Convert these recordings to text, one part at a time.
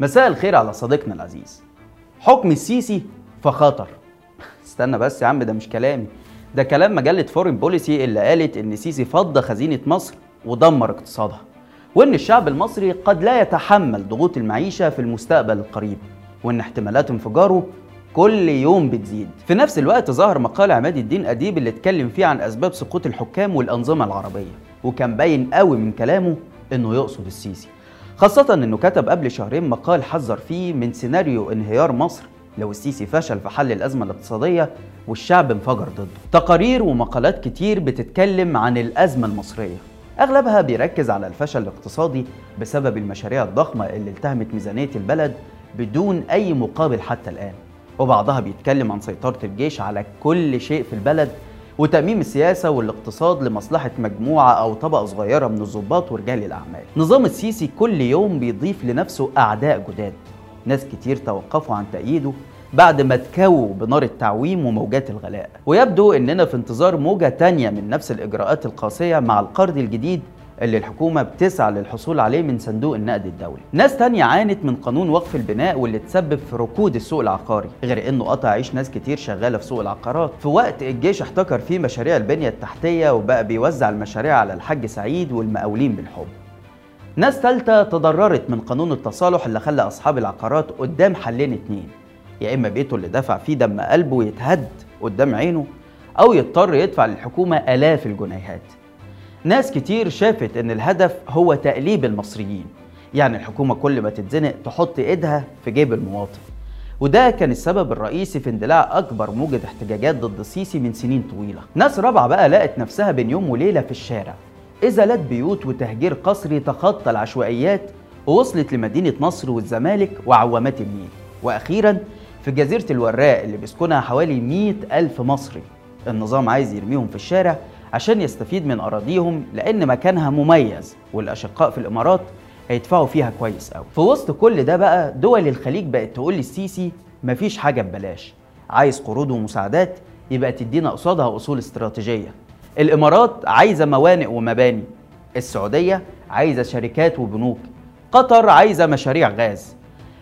مساء الخير على صديقنا العزيز. حكم السيسي فخطر استنى بس يا عم ده مش كلامي. ده كلام مجلة فورين بوليسي اللي قالت إن السيسي فض خزينة مصر ودمر اقتصادها وإن الشعب المصري قد لا يتحمل ضغوط المعيشة في المستقبل القريب وإن احتمالات انفجاره كل يوم بتزيد. في نفس الوقت ظهر مقال عماد الدين أديب اللي اتكلم فيه عن أسباب سقوط الحكام والأنظمة العربية وكان باين قوي من كلامه إنه يقصد السيسي. خاصة إنه كتب قبل شهرين مقال حذر فيه من سيناريو انهيار مصر لو السيسي فشل في حل الأزمة الاقتصادية والشعب انفجر ضده. تقارير ومقالات كتير بتتكلم عن الأزمة المصرية. أغلبها بيركز على الفشل الاقتصادي بسبب المشاريع الضخمة اللي التهمت ميزانية البلد بدون أي مقابل حتى الآن. وبعضها بيتكلم عن سيطرة الجيش على كل شيء في البلد وتأميم السياسة والاقتصاد لمصلحة مجموعة أو طبقة صغيرة من الضباط ورجال الأعمال. نظام السيسي كل يوم بيضيف لنفسه أعداء جداد. ناس كتير توقفوا عن تأييده بعد ما تكووا بنار التعويم وموجات الغلاء. ويبدو إننا في انتظار موجة تانية من نفس الإجراءات القاسية مع القرض الجديد اللي الحكومة بتسعى للحصول عليه من صندوق النقد الدولي. ناس تانية عانت من قانون وقف البناء واللي تسبب في ركود السوق العقاري غير إنه قطع عيش ناس كتير شغالة في سوق العقارات. في وقت الجيش احتكر فيه مشاريع البنية التحتية وبقى بيوزع المشاريع على الحاج سعيد والمقاولين بالحب. ناس تالتة تضررت من قانون التصالح اللي خلى أصحاب العقارات قدام حلين اتنين. يا إما بيته اللي دفع فيه دم قلبه يتهد قدام عينه أو يضطر يدفع للحكومة آلاف الجنيهات. ناس كتير شافت إن الهدف هو تقليب المصريين. يعني الحكومة كل ما تتزنق تحط إيدها في جيب المواطن. وده كان السبب الرئيسي في اندلاع أكبر موجة احتجاجات ضد السيسي من سنين طويلة. ناس رابعة بقى لقت نفسها بين يوم وليلة في الشارع. إزالات بيوت وتهجير قسري تخطى العشوائيات ووصلت لمدينة نصر والزمالك وعوامات النيل. وأخيرا في جزيرة الوراق اللي بيسكنها حوالي 100 ألف مصري. النظام عايز يرميهم في الشارع عشان يستفيد من أراضيهم لأن مكانها مميز والأشقاء في الإمارات هيدفعوا فيها كويس قوي في وسط كل ده بقى دول الخليج بقت تقول للسيسي مفيش حاجة ببلاش عايز قروض ومساعدات يبقى تدينا قصادها أصول استراتيجية. الإمارات عايزة موانئ ومباني السعودية عايزة شركات وبنوك قطر عايزة مشاريع غاز.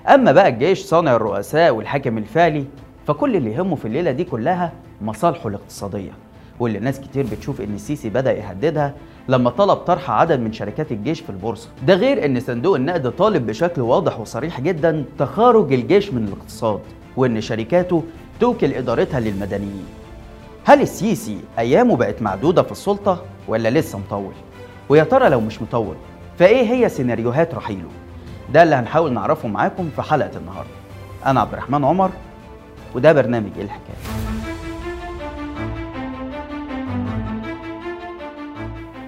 أما بقى الجيش صانع الرؤساء والحاكم الفعلي فكل اللي يهمه في الليلة دي كلها مصالحه الاقتصادية. واللي ناس كتير بتشوف إن السيسي بدأ يهددها لما طلب طرح عدد من شركات الجيش في البورصة. ده غير إن صندوق النقد طالب بشكل واضح وصريح جدا تخارج الجيش من الاقتصاد وإن شركاته توكل إدارتها للمدنيين. هل السيسي أيامه بقت معدودة في السلطة ولا لسه مطول؟ ويا ترى لو مش مطول فإيه هي سيناريوهات رحيله؟ ده اللي هنحاول نعرفه معاكم في حلقة النهارده. أنا عبد الرحمن عمر وده برنامج إيه الحكاية؟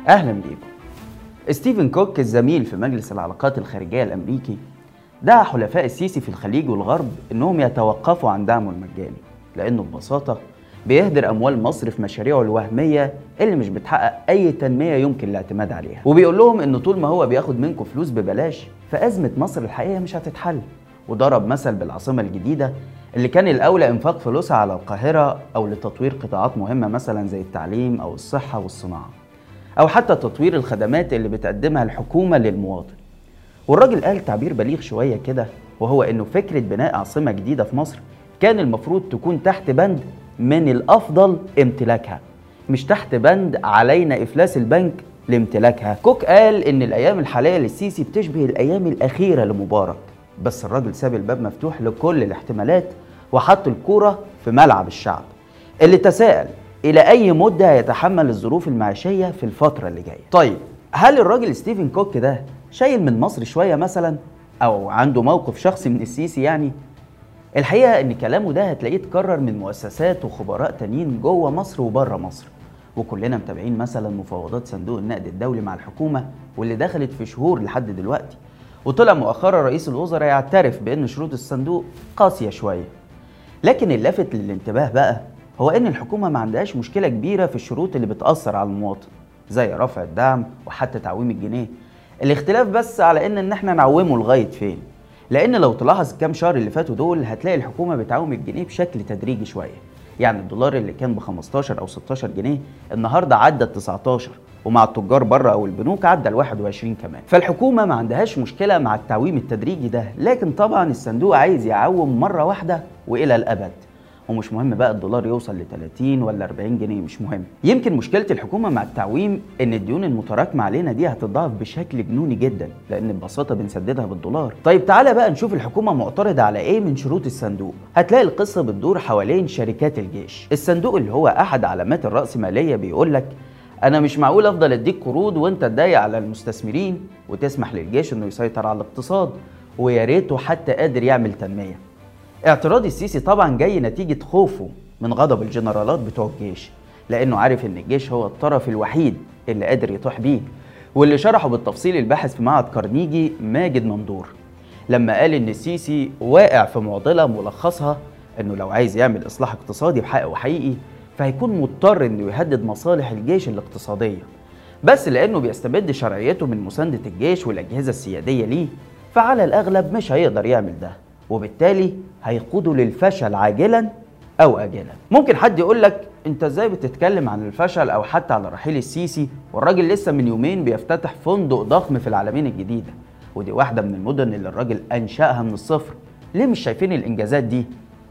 أهلا بيكم. ستيفن كوك الزميل في مجلس العلاقات الخارجية الأمريكي دعا حلفاء السيسي في الخليج والغرب إنهم يتوقفوا عن دعمه المجاني لأنه ببساطة بيهدر أموال مصر في مشاريعه الوهمية اللي مش بتحقق أي تنمية يمكن الاعتماد عليها. وبيقول لهم إن طول ما هو بياخد منكم فلوس ببلاش فأزمة مصر الحقيقيه مش هتتحل. وضرب مثل بالعاصمة الجديدة اللي كان الأولى إنفاق فلوسها على القاهرة أو لتطوير قطاعات مهمة مثلا زي التعليم أو الصحة والصناعة. أو حتى تطوير الخدمات اللي بتقدمها الحكومة للمواطن. والراجل قال تعبير بليغ شوية كده وهو إنه فكرة بناء عاصمة جديدة في مصر كان المفروض تكون تحت بند من الأفضل امتلاكها مش تحت بند علينا إفلاس البنك لامتلاكها. كوك قال إن الأيام الحالية للسيسي بتشبه الأيام الأخيرة لمبارك بس الراجل ساب الباب مفتوح لكل الاحتمالات وحط الكورة في ملعب الشعب اللي تساءل إلى أي مدة يتحمل الظروف المعيشية في الفترة اللي جاية؟ طيب. هل الراجل ستيفن كوك ده شايل من مصر شوية مثلا؟ أو عنده موقف شخصي من السيسي يعني؟ الحقيقة إن كلامه ده هتلاقيه اتكرر من مؤسسات وخبراء تانيين جوه مصر وبره مصر. وكلنا متابعين مثلا مفاوضات صندوق النقد الدولي مع الحكومة واللي دخلت في شهور لحد دلوقتي. وطلع مؤخرا رئيس الوزراء يعترف بإن شروط الصندوق قاسية شوية. لكن اللافت للانتباه بقى هو إن الحكومة ما عندهاش مشكلة كبيرة في الشروط اللي بتأثر على المواطن زي رفع الدعم وحتى تعويم الجنيه. الاختلاف بس على إن إن إحنا نعومه لغاية فين؟ لأن لو تلاحظ الكام شهر اللي فاتوا دول هتلاقي الحكومة بتعوم الجنيه بشكل تدريجي شوية. يعني الدولار اللي كان ب 15 أو 16 جنيه النهارده عدى ال 19 ومع التجار بره أو البنوك عدى ال 21 كمان. فالحكومة ما عندهاش مشكلة مع التعويم التدريجي ده لكن طبعا الصندوق عايز يعوم مرة واحدة وإلى الأبد. ومش مهم بقى الدولار يوصل ل 30 ولا 40 جنيه مش مهم. يمكن مشكلة الحكومة مع التعويم إن الديون المتراكمة علينا دي هتتضاعف بشكل جنوني جدا لأن ببساطة بنسددها بالدولار. طيب تعالى بقى نشوف الحكومة معترضة على إيه من شروط الصندوق. هتلاقي القصة بتدور حوالين شركات الجيش. الصندوق اللي هو أحد علامات الرأسمالية بيقول لك أنا مش معقول أفضل أديك قروض وأنت تضايق على المستثمرين. وتسمح للجيش إنه يسيطر على الاقتصاد ويا ريته حتى قادر يعمل تنمية. اعتراض السيسي طبعا جاي نتيجة خوفه من غضب الجنرالات بتوع الجيش لأنه عارف إن الجيش هو الطرف الوحيد اللي قادر يطيح بيه واللي شرحه بالتفصيل الباحث في معهد كارنيجي ماجد مندور لما قال إن السيسي واقع في معضلة ملخصها إنه لو عايز يعمل إصلاح اقتصادي بحق وحقيقي فهيكون مضطر إنه يهدد مصالح الجيش الاقتصادية. بس لأنه بيستمد شرعيته من مساندة الجيش والأجهزة السيادية ليه فعلى الأغلب مش هيقدر يعمل ده وبالتالي هيقوده للفشل عاجلا أو اجلا. ممكن حد يقول لك أنت إزاي بتتكلم عن الفشل أو حتى على رحيل السيسي والراجل لسه من يومين بيفتتح فندق ضخم في العالمين الجديدة. ودي واحدة من المدن اللي الراجل أنشأها من الصفر. ليه مش شايفين الإنجازات دي؟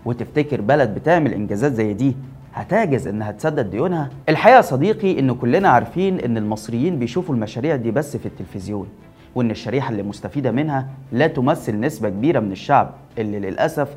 وتفتكر بلد بتعمل إنجازات زي دي؟ هتعجز إنها تسدد ديونها؟ الحقيقة صديقي إن كلنا عارفين إن المصريين بيشوفوا المشاريع دي بس في التلفزيون. وإن الشريحة اللي مستفيدة منها لا تمثل نسبة كبيرة من الشعب اللي للأسف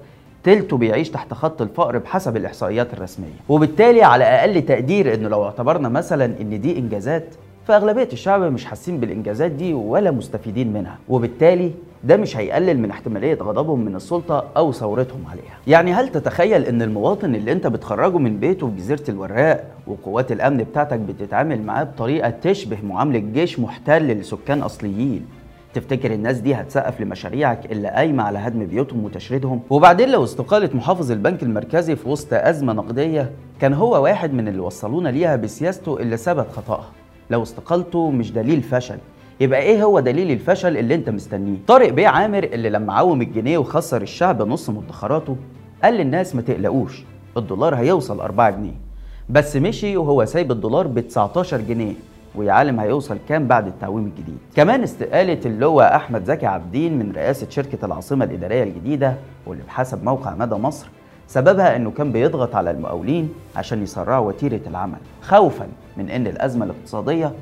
تلته بيعيش تحت خط الفقر بحسب الإحصائيات الرسمية. وبالتالي على أقل تقدير إنه لو اعتبرنا مثلا إن دي إنجازات فأغلبية الشعب مش حاسين بالإنجازات دي ولا مستفيدين منها. وبالتالي ده مش هيقلل من احتمالية غضبهم من السلطة أو ثورتهم عليها. يعني هل تتخيل إن المواطن اللي أنت بتخرجه من بيته في جزيرة الوراق وقوات الأمن بتاعتك بتتعامل معاه بطريقة تشبه معاملة جيش محتل لسكان أصليين؟ تفتكر الناس دي هتسقف لمشاريعك اللي قايمة على هدم بيوتهم وتشريدهم؟ وبعدين لو استقالة محافظ البنك المركزي في وسط أزمة نقدية كان هو واحد من اللي وصلونا ليها بسياسته اللي ثبت خطأها. لو استقالته مش دليل فشل يبقى إيه هو دليل الفشل اللي أنت مستنيه؟ طارق بيه عامر اللي لما عوم الجنيه وخسر الشعب نص مدخراته قال للناس ما تقلقوش الدولار هيوصل 4 جنيه. بس مشي وهو سايب الدولار ب 19 جنيه ويا عالم هيوصل كام بعد التعويم الجديد. كمان استقالة اللواء أحمد زكي عابدين من رئاسة شركة العاصمة الإدارية الجديدة واللي بحسب موقع مدى مصر سببها إنه كان بيضغط على المقاولين عشان يسرعوا وتيرة العمل خوفا من إن الأزمة الاقتصادية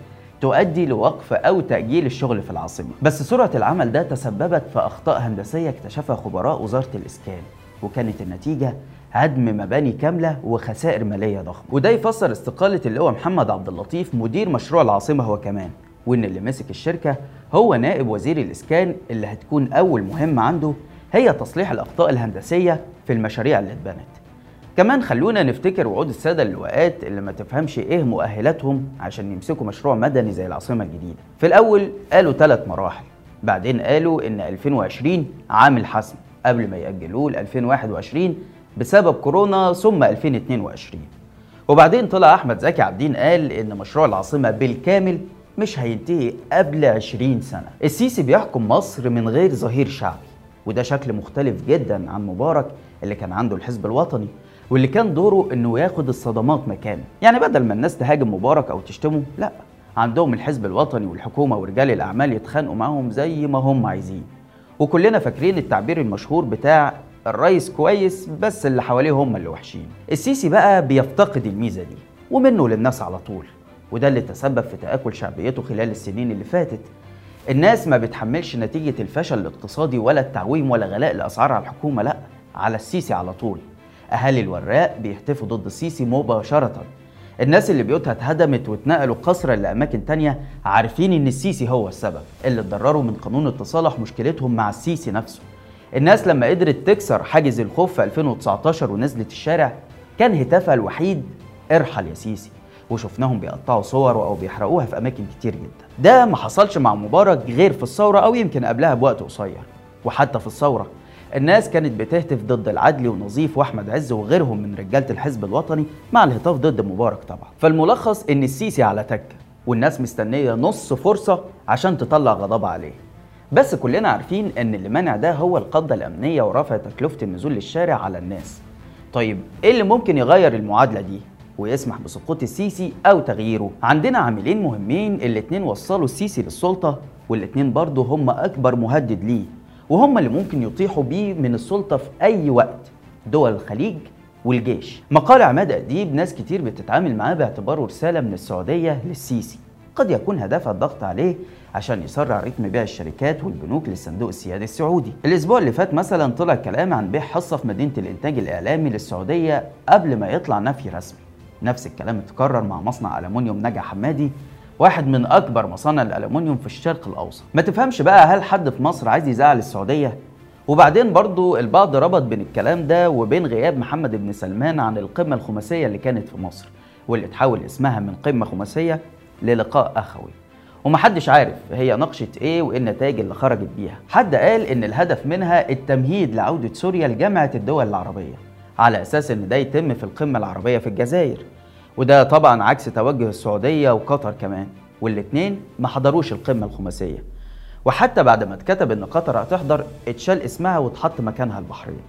تؤدي لوقف أو تأجيل الشغل في العاصمة. بس سرعة العمل ده تسببت في أخطاء هندسية اكتشفها خبراء وزارة الإسكان وكانت النتيجة هدم مباني كاملة وخسائر مالية ضخمة. وده يفسر استقالة اللواء محمد عبد اللطيف مدير مشروع العاصمة هو كمان وإن اللي مسك الشركة هو نائب وزير الإسكان اللي هتكون أول مهمة عنده هي تصليح الأخطاء الهندسية في المشاريع اللي اتبنت. كمان خلونا نفتكر وعود السادة اللواءات اللي ما تفهمش إيه مؤهلاتهم عشان يمسكوا مشروع مدني زي العاصمة الجديدة. في الأول قالوا ثلاث مراحل. بعدين قالوا إن 2020 عام الحسم قبل ما يأجلوه ل 2021 بسبب كورونا ثم 2022 وبعدين طلع أحمد زكي عابدين قال إن مشروع العاصمة بالكامل مش هينتهي قبل 20 سنة. السيسي بيحكم مصر من غير ظهير شعبي وده شكل مختلف جدا عن مبارك اللي كان عنده الحزب الوطني. واللي كان دوره إنه ياخد الصدمات مكانه يعني بدل ما الناس تهاجم مبارك أو تشتمه لا. عندهم الحزب الوطني والحكومة ورجال الأعمال يتخانقوا معاهم زي ما هم عايزين. وكلنا فاكرين التعبير المشهور بتاع الرئيس كويس بس اللي حواليه هم اللي وحشين. السيسي بقى بيفتقد الميزة دي ومنه للناس على طول. وده اللي تسبب في تآكل شعبيته خلال السنين اللي فاتت. الناس ما بتحملش نتيجة الفشل الاقتصادي ولا التعويم ولا غلاء الأسعار على الحكومة لا. على السيسي على طول. أهالي الوراق بيهتفوا ضد السيسي مباشرة. الناس اللي بيوتها اتهدمت واتنقلوا قسرا لأماكن تانية عارفين إن السيسي هو السبب اللي اتضرروا من قانون التصالح مشكلتهم مع السيسي نفسه. الناس لما قدرت تكسر حاجز الخوف في 2019 ونزلت الشارع كان هتافها الوحيد إرحل يا سيسي. وشفناهم بيقطعوا صور أو بيحرقوها في أماكن كتير جدا. ده ما حصلش مع مبارك غير في الثورة أو يمكن قبلها بوقت قصير. وحتى في الثورة الناس كانت بتهتف ضد العدلي ونظيف وأحمد عز وغيرهم من رجالة الحزب الوطني مع الهتاف ضد مبارك طبعا. فالملخص إن السيسي على تكه والناس مستنية نص فرصة عشان تطلع غضبها عليه. بس كلنا عارفين إن اللي منع ده هو القبضة الأمنية ورفع تكلفة النزول للشارع على الناس. طيب إيه اللي ممكن يغير المعادلة دي؟ ويسمح بسقوط السيسي أو تغييره. عندنا عاملين مهمين الاتنين وصلوا السيسي للسلطة والاتنين برضه هم أكبر مهدد ليه. وهم اللي ممكن يطيحوا بيه من السلطة في أي وقت دول الخليج والجيش مقال عماد أديب ناس كتير بتتعامل معاه باعتباره رسالة من السعودية للسيسي قد يكون هدفها الضغط عليه عشان يسرع رتم بيع الشركات والبنوك للصندوق السيادي السعودي. الأسبوع اللي فات مثلا طلع كلام عن بيع حصة في مدينة الإنتاج الإعلامي للسعودية قبل ما يطلع نفي رسمي. نفس الكلام اتكرر مع مصنع ألمونيوم نجا حمادي واحد من أكبر مصانع الألمونيوم في الشرق الأوسط. ما تفهمش بقى هل حد في مصر عايز يزعل السعودية؟ وبعدين برضو البعض ربط بين الكلام ده وبين غياب محمد بن سلمان عن القمة الخماسية اللي كانت في مصر واللي تحول اسمها من قمة خماسية للقاء أخوي. ومحدش عارف هي ناقشت إيه وإيه النتائج اللي خرجت بيها. حد قال إن الهدف منها التمهيد لعودة سوريا لجامعة الدول العربية على أساس إن ده يتم في القمة العربية في الجزائر. وده طبعا عكس توجه السعودية وقطر كمان والاتنين ما حضروش القمة الخماسية. وحتى بعد ما اتكتب إن قطر هتحضر اتشال اسمها واتحط مكانها البحرين.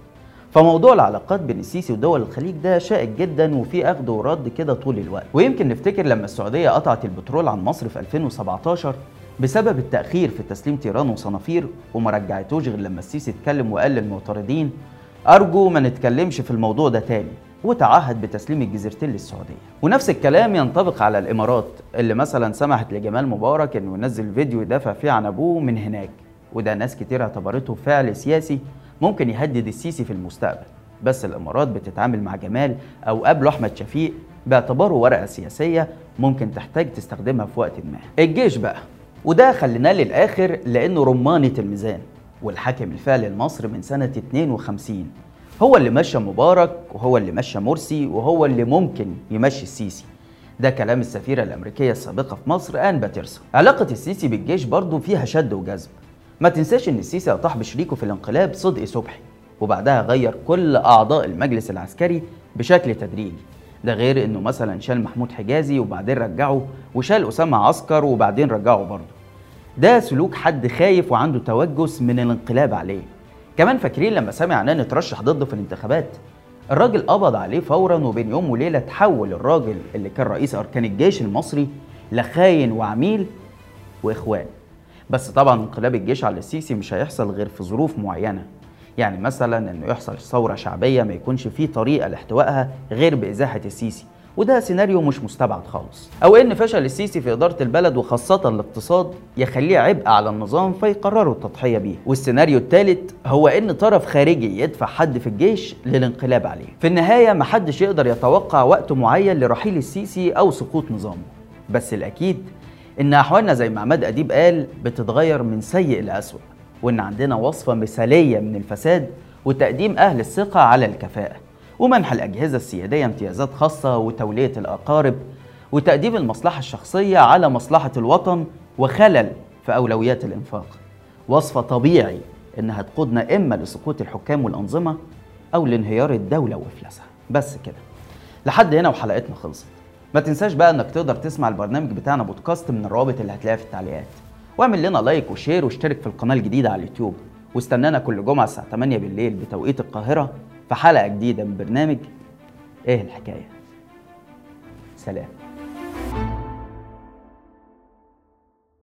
فموضوع العلاقات بين السيسي ودول الخليج ده شائك جدا وفي أخذ ورد كده طول الوقت. ويمكن نفتكر لما السعودية قطعت البترول عن مصر في 2017 بسبب التأخير في تسليم تيران وصنافير وما رجعتوش غير لما السيسي اتكلم وقال للمعترضين أرجو ما نتكلمش في الموضوع ده تاني. وتعهد بتسليم الجزيرتين للسعودية. ونفس الكلام ينطبق على الإمارات اللي مثلا سمحت لجمال مبارك إنه ينزل فيديو يدافع فيه عن أبوه من هناك. وده ناس كتير اعتبرته فعل سياسي ممكن يهدد السيسي في المستقبل. بس الإمارات بتتعامل مع جمال أو قبله أحمد شفيق باعتباره ورقة سياسية ممكن تحتاج تستخدمها في وقت ما. الجيش بقى. وده خليناه للآخر لأنه رمانة الميزان. والحاكم الفعلي لمصر من سنة 52 هو اللي مشى مبارك وهو اللي مشى مرسي وهو اللي ممكن يمشي السيسي. ده كلام السفيرة الأمريكية السابقة في مصر آن باترسون علاقة السيسي بالجيش برضه فيها شد وجذب. ما تنساش إن السيسي أطاح بشريكه في الانقلاب صدقي صبحي وبعدها غير كل أعضاء المجلس العسكري بشكل تدريجي. ده غير إنه مثلا شال محمود حجازي وبعدين رجعه وشال أسامة عسكر وبعدين رجعه برضه ده سلوك حد خايف وعنده توجس من الانقلاب عليه. كمان فاكرين لما سامي عنان اترشح ضده في الانتخابات؟ الراجل قبض عليه فورا وبين يوم وليلة تحول الراجل اللي كان رئيس أركان الجيش المصري لخاين وعميل وإخوان. بس طبعا انقلاب الجيش على السيسي مش هيحصل غير في ظروف معينة. يعني مثلا إنه يحصل ثورة شعبية ما يكونش في طريقة لاحتوائها غير بإزاحة السيسي. وده سيناريو مش مستبعد خالص. أو إن فشل السيسي في إدارة البلد وخاصة الاقتصاد يخليه عبء على النظام فيقرروا التضحية بيه. والسيناريو الثالث هو إن طرف خارجي يدفع حد في الجيش للانقلاب عليه. في النهاية محدش يقدر يتوقع وقت معين لرحيل السيسي أو سقوط نظامه. بس الأكيد إن أحوالنا زي ما عماد أديب قال بتتغير من سيء لاسوء وإن عندنا وصفة مثالية من الفساد وتقديم أهل الثقة على الكفاءة. ومنح الأجهزة السيادية امتيازات خاصة وتولية الأقارب وتقديم المصلحة الشخصية على مصلحة الوطن وخلل في أولويات الإنفاق. وصفه طبيعي إنها تقودنا إما لسقوط الحكام والأنظمة أو لانهيار الدولة وافلاسها بس كده. لحد هنا وحلقتنا خلصت. ما تنساش بقى إنك تقدر تسمع البرنامج بتاعنا بودكاست من الروابط اللي هتلاقيها في التعليقات. واعمل لنا like و share واشترك في القناة الجديدة على اليوتيوب. واستنانا كل جمعة الساعة 8 بالليل بتوقيت القاهرة في حلقة جديدة من برنامج إيه الحكاية؟ سلام.